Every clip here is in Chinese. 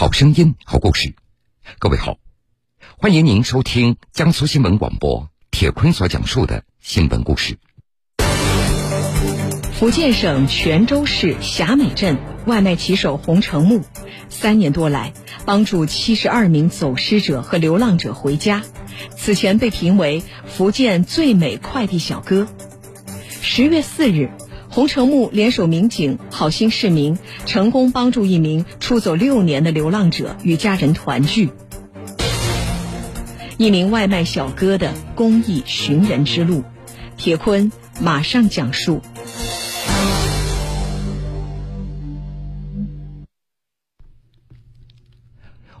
好声音，好故事。各位好，欢迎您收听江苏新闻广播铁坤所讲述的新闻故事。福建省泉州市霞美镇外卖骑手洪成木，三年多来帮助七十二名走失者和流浪者回家，此前被评为福建最美快递小哥。十月四日。洪成木联手民警、好心市民，成功帮助一名出走六年的流浪者与家人团聚。一名外卖小哥的公益寻人之路，铁坤马上讲述。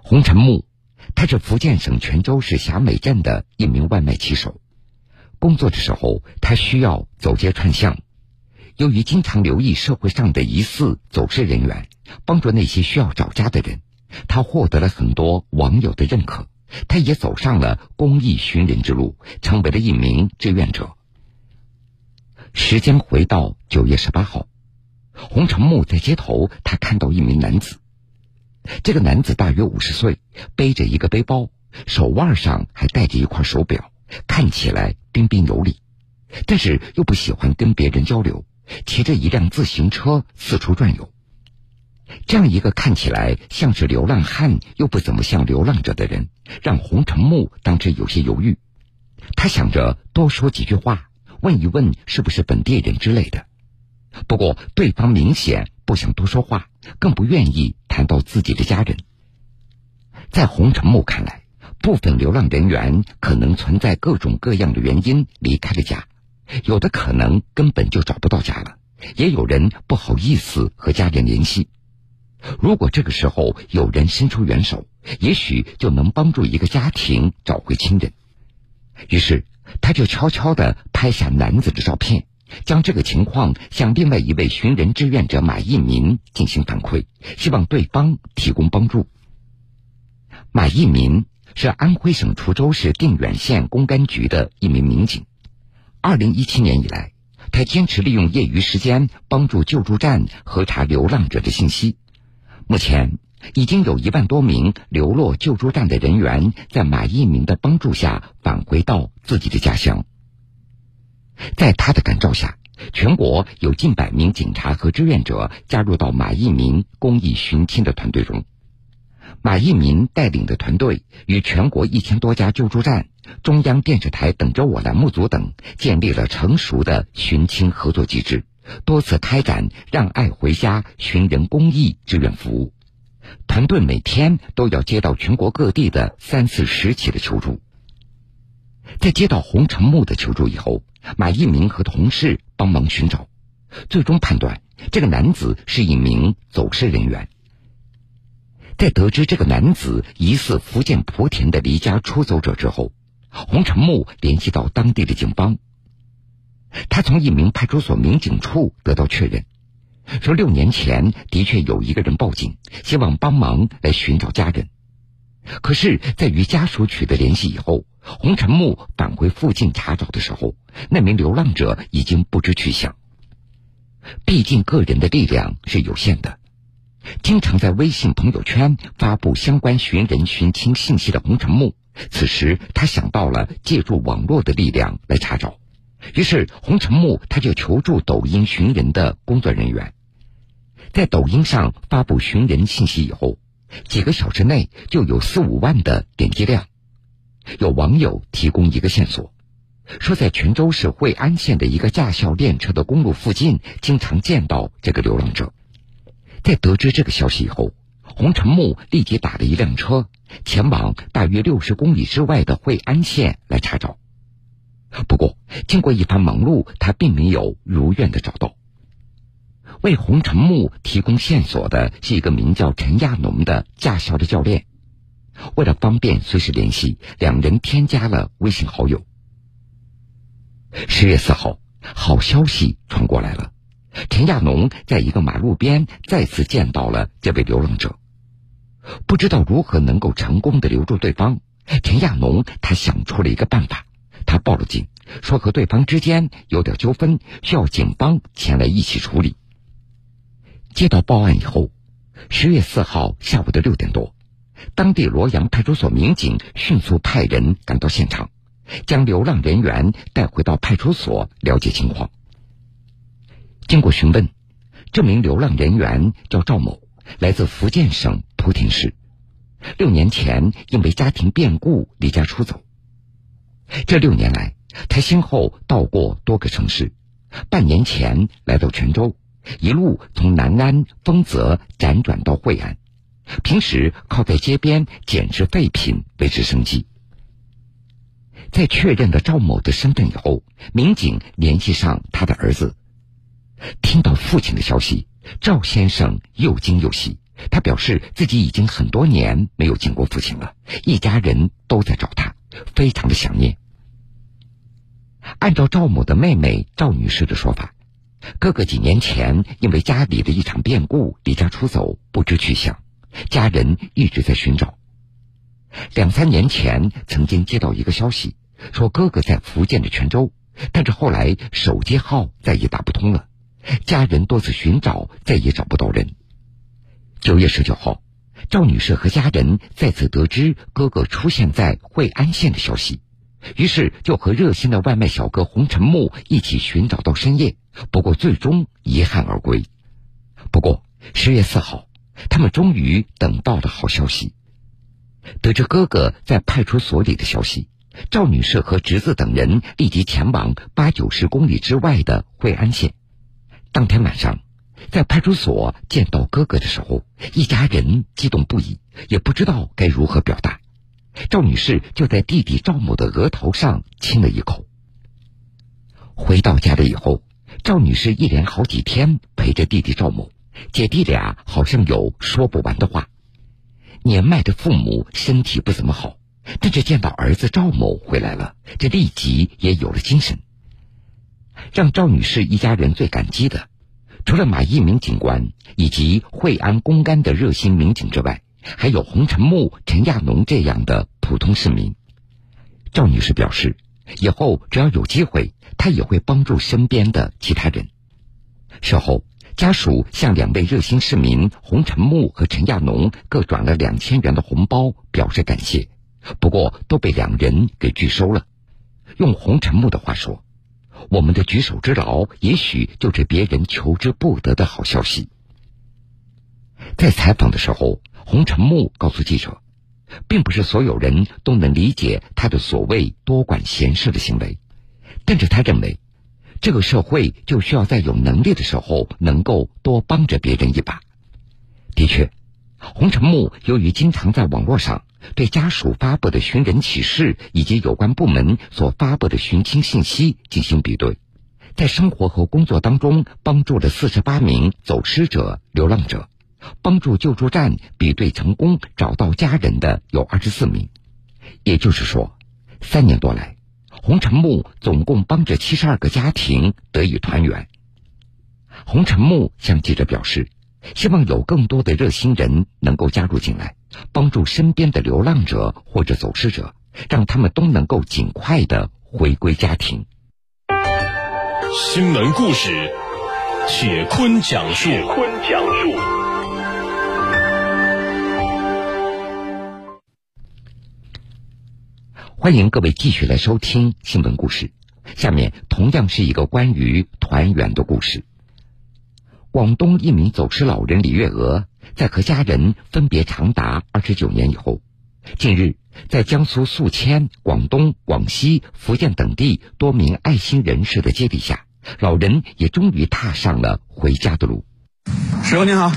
洪成木，他是福建省泉州市霞美镇的一名外卖骑手。工作的时候，他需要走街串巷。由于经常留意社会上的疑似走失人员，帮助那些需要找家的人，他获得了很多网友的认可。他也走上了公益寻人之路，成为了一名志愿者。时间回到九月十八号，洪成木在街头，他看到一名男子。这个男子大约五十岁，背着一个背包，手腕上还戴着一块手表，看起来彬彬有礼，但是又不喜欢跟别人交流。骑着一辆自行车四处转悠，这样一个看起来像是流浪汉又不怎么像流浪者的人，让洪成木当时有些犹豫。他想着多说几句话，问一问是不是本地人之类的。不过对方明显不想多说话，更不愿意谈到自己的家人。在洪成木看来，部分流浪人员可能存在各种各样的原因离开了家。有的可能根本就找不到家了，也有人不好意思和家人联系。如果这个时候有人伸出援手，也许就能帮助一个家庭找回亲人。于是，他就悄悄地拍下男子的照片，将这个情况向另外一位寻人志愿者马一民进行反馈，希望对方提供帮助。马一民是安徽省滁州市定远县公安局的一名民警。二零一七年以来，他坚持利用业余时间帮助救助站核查流浪者的信息。目前，已经有一万多名流落救助站的人员在马一鸣的帮助下返回到自己的家乡。在他的感召下，全国有近百名警察和志愿者加入到马一鸣公益寻亲的团队中。马一民带领的团队与全国一千多家救助站、中央电视台等着我栏目组等建立了成熟的寻亲合作机制，多次开展“让爱回家”寻人公益志愿服务。团队每天都要接到全国各地的三四十起的求助。在接到洪成木的求助以后，马一鸣和同事帮忙寻找，最终判断这个男子是一名走失人员。在得知这个男子疑似福建莆田的离家出走者之后，洪成木联系到当地的警方。他从一名派出所民警处得到确认，说六年前的确有一个人报警，希望帮忙来寻找家人。可是，在与家属取得联系以后，洪成木返回附近查找的时候，那名流浪者已经不知去向。毕竟，个人的力量是有限的。经常在微信朋友圈发布相关寻人寻亲信息的洪成木，此时他想到了借助网络的力量来查找，于是洪成木他就求助抖音寻人的工作人员，在抖音上发布寻人信息以后，几个小时内就有四五万的点击量。有网友提供一个线索，说在泉州市惠安县的一个驾校练车的公路附近，经常见到这个流浪者。在得知这个消息以后，洪成木立即打了一辆车，前往大约六十公里之外的惠安县来查找。不过，经过一番忙碌，他并没有如愿的找到。为洪成木提供线索的是一个名叫陈亚农的驾校的教练。为了方便随时联系，两人添加了微信好友。十月四号，好消息传过来了。陈亚农在一个马路边再次见到了这位流浪者，不知道如何能够成功的留住对方。陈亚农他想出了一个办法，他报了警，说和对方之间有点纠纷，需要警方前来一起处理。接到报案以后，十月四号下午的六点多，当地罗阳派出所民警迅速派人赶到现场，将流浪人员带回到派出所了解情况。经过询问，这名流浪人员叫赵某，来自福建省莆田市，六年前因为家庭变故离家出走。这六年来，他先后到过多个城市，半年前来到泉州。一路从南安、丰泽辗转到惠安，平时靠在街边捡拾废品维持生计。在确认了赵某的身份以后，民警联系上他的儿子，听到父亲的消息，赵先生又惊又喜。他表示自己已经很多年没有见过父亲了，一家人都在找他，非常的想念。按照赵某的妹妹赵女士的说法。哥哥几年前因为家里的一场变故离家出走，不知去向，家人一直在寻找。两三年前曾经接到一个消息，说哥哥在福建的泉州，但是后来手机号再也打不通了，家人多次寻找再也找不到人。九月十九号，赵女士和家人再次得知哥哥出现在惠安县的消息。于是就和热心的外卖小哥洪晨木一起寻找到深夜，不过最终遗憾而归。不过十月四号，他们终于等到了好消息。得知哥哥在派出所里的消息，赵女士和侄子等人立即前往八九十公里之外的惠安县。当天晚上，在派出所见到哥哥的时候，一家人激动不已，也不知道该如何表达。赵女士就在弟弟赵某的额头上亲了一口。回到家里以后，赵女士一连好几天陪着弟弟赵某，姐弟俩好像有说不完的话。年迈的父母身体不怎么好，但是见到儿子赵某回来了，这立即也有了精神。让赵女士一家人最感激的，除了马一鸣警官以及惠安公安的热心民警之外。还有洪晨木、陈亚农这样的普通市民，赵女士表示，以后只要有机会，她也会帮助身边的其他人。事后，家属向两位热心市民洪晨木和陈亚农各转了两千元的红包，表示感谢，不过都被两人给拒收了。用洪晨木的话说：“我们的举手之劳，也许就是别人求之不得的好消息。”在采访的时候。洪晨木告诉记者，并不是所有人都能理解他的所谓多管闲事的行为，但是他认为，这个社会就需要在有能力的时候能够多帮着别人一把。的确，洪晨木由于经常在网络上对家属发布的寻人启事以及有关部门所发布的寻亲信息进行比对，在生活和工作当中帮助了四十八名走失者、流浪者。帮助救助站比对成功找到家人的有二十四名，也就是说，三年多来，洪晨木总共帮着七十二个家庭得以团圆。洪晨木向记者表示，希望有更多的热心人能够加入进来，帮助身边的流浪者或者走失者，让他们都能够尽快的回归家庭。新闻故事，铁坤讲述。铁坤讲述。欢迎各位继续来收听新闻故事。下面同样是一个关于团圆的故事。广东一名走失老人李月娥，在和家人分别长达二十九年以后，近日在江苏宿迁、广东、广西、福建等地多名爱心人士的接力下，老人也终于踏上了回家的路。师傅您好，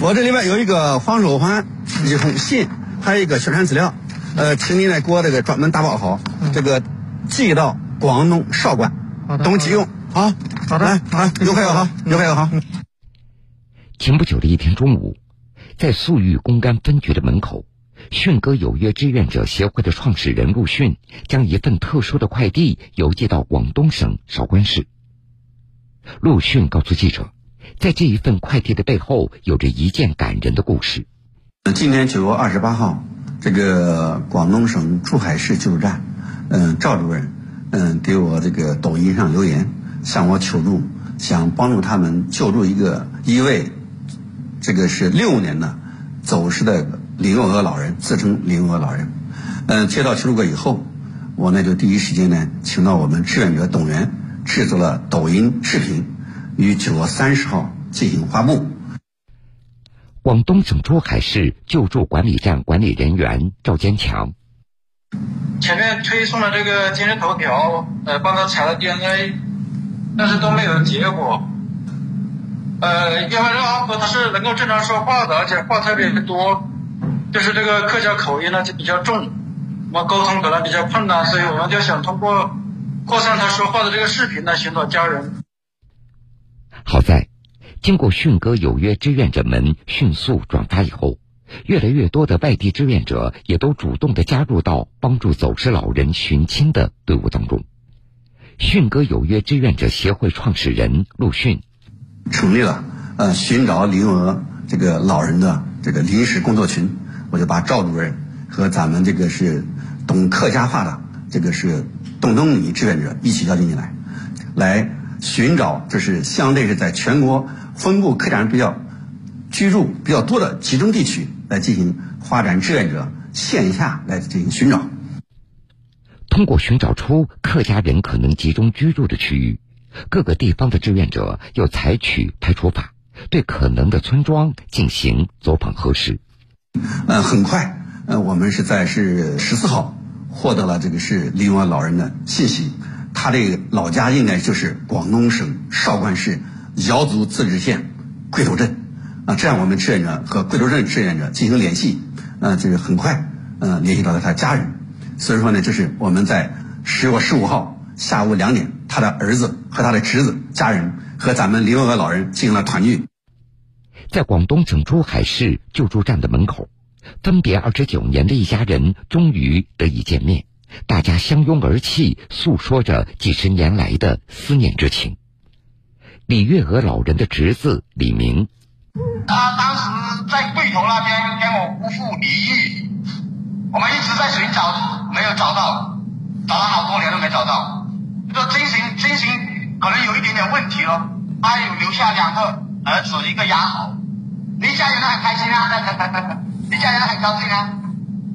我这里边有一个黄手环、一封信，还有一个宣传资料。呃，请您来给我这个专门打包好，这个寄到广东韶关，东急用。好，好的，来，好，有朋友好，有朋友好。前不久的一天中午，在宿豫公安分局的门口，迅哥有约志愿者协会的创始人陆迅将一份特殊的快递邮寄到广东省韶关市。陆迅告诉记者，在这一份快递的背后，有着一件感人的故事。今年九月二十八号。这个广东省珠海市救助站，嗯，赵主任，嗯，给我这个抖音上留言，向我求助，想帮助他们救助一个一位这个是六年的走失的林永娥老人，自称林永娥老人。嗯，接到求助过以后，我呢就第一时间呢请到我们志愿者董源制作了抖音视频，于九月三十号进行发布。广东省珠海市救助管理站管理人员赵坚强。前面推送了这个今日头条，呃，帮他采了 DNA，但是都没有结果。呃，因为这阿婆她是能够正常说话的，而且话特别多，就是这个客家口音呢就比较重，我们沟通可能比较困难，所以我们就想通过扩散他说话的这个视频来寻找家人。好在，经过迅哥有约志愿者们迅速转发以后。越来越多的外地志愿者也都主动的加入到帮助走失老人寻亲的队伍当中。迅哥有约志愿者协会创始人陆迅成立了呃寻找林娥这个老人的这个临时工作群，我就把赵主任和咱们这个是懂客家话的这个是懂东米志愿者一起邀请进来，来寻找这是相对是在全国分布客家人比较居住比较多的集中地区。来进行发展志愿者线下来进行寻找，通过寻找出客家人可能集中居住的区域，各个地方的志愿者又采取排除法，对可能的村庄进行走访核实。嗯，很快，呃，我们是在是十四号获得了这个是林永安老人的信息，他的老家应该就是广东省韶关市瑶族自治县桂头镇。啊，这样我们志愿者和贵州镇志愿者进行联系，呃，这个很快，呃，联系到了他家人。所以说呢，这是我们在十月十五号下午两点，他的儿子和他的侄子家人和咱们林文娥老人进行了团聚。在广东省珠海市救助站的门口，分别二十九年的一家人终于得以见面，大家相拥而泣，诉说着几十年来的思念之情。李月娥老人的侄子李明。他当时在贵头那边跟我姑父离异，我们一直在寻找，没有找到，找了好多年都没找到。说精神精神可能有一点点问题了。他有留下两个儿子，一个牙好，一家人都很开心啊，一家人很高兴啊，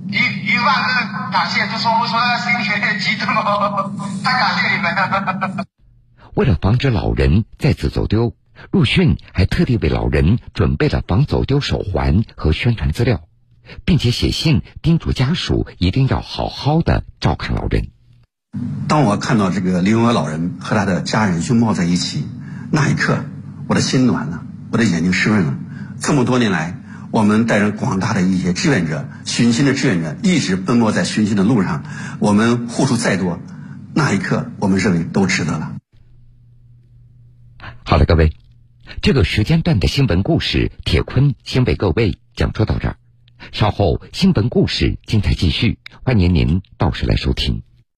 一一万个感谢，都说不出那个心里激动了，太感谢你们。为了防止老人再次走丢。陆逊还特地为老人准备了防走丢手环和宣传资料，并且写信叮嘱家属一定要好好的照看老人。当我看到这个林永娥老人和他的家人拥抱在一起，那一刻，我的心暖了，我的眼睛湿润了。这么多年来，我们带着广大的一些志愿者、寻亲的志愿者，一直奔波在寻亲的路上，我们付出再多，那一刻，我们认为都值得了。好了，各位。这个时间段的新闻故事，铁坤先为各位讲述到这儿。稍后新闻故事精彩继续，欢迎您到时来收听。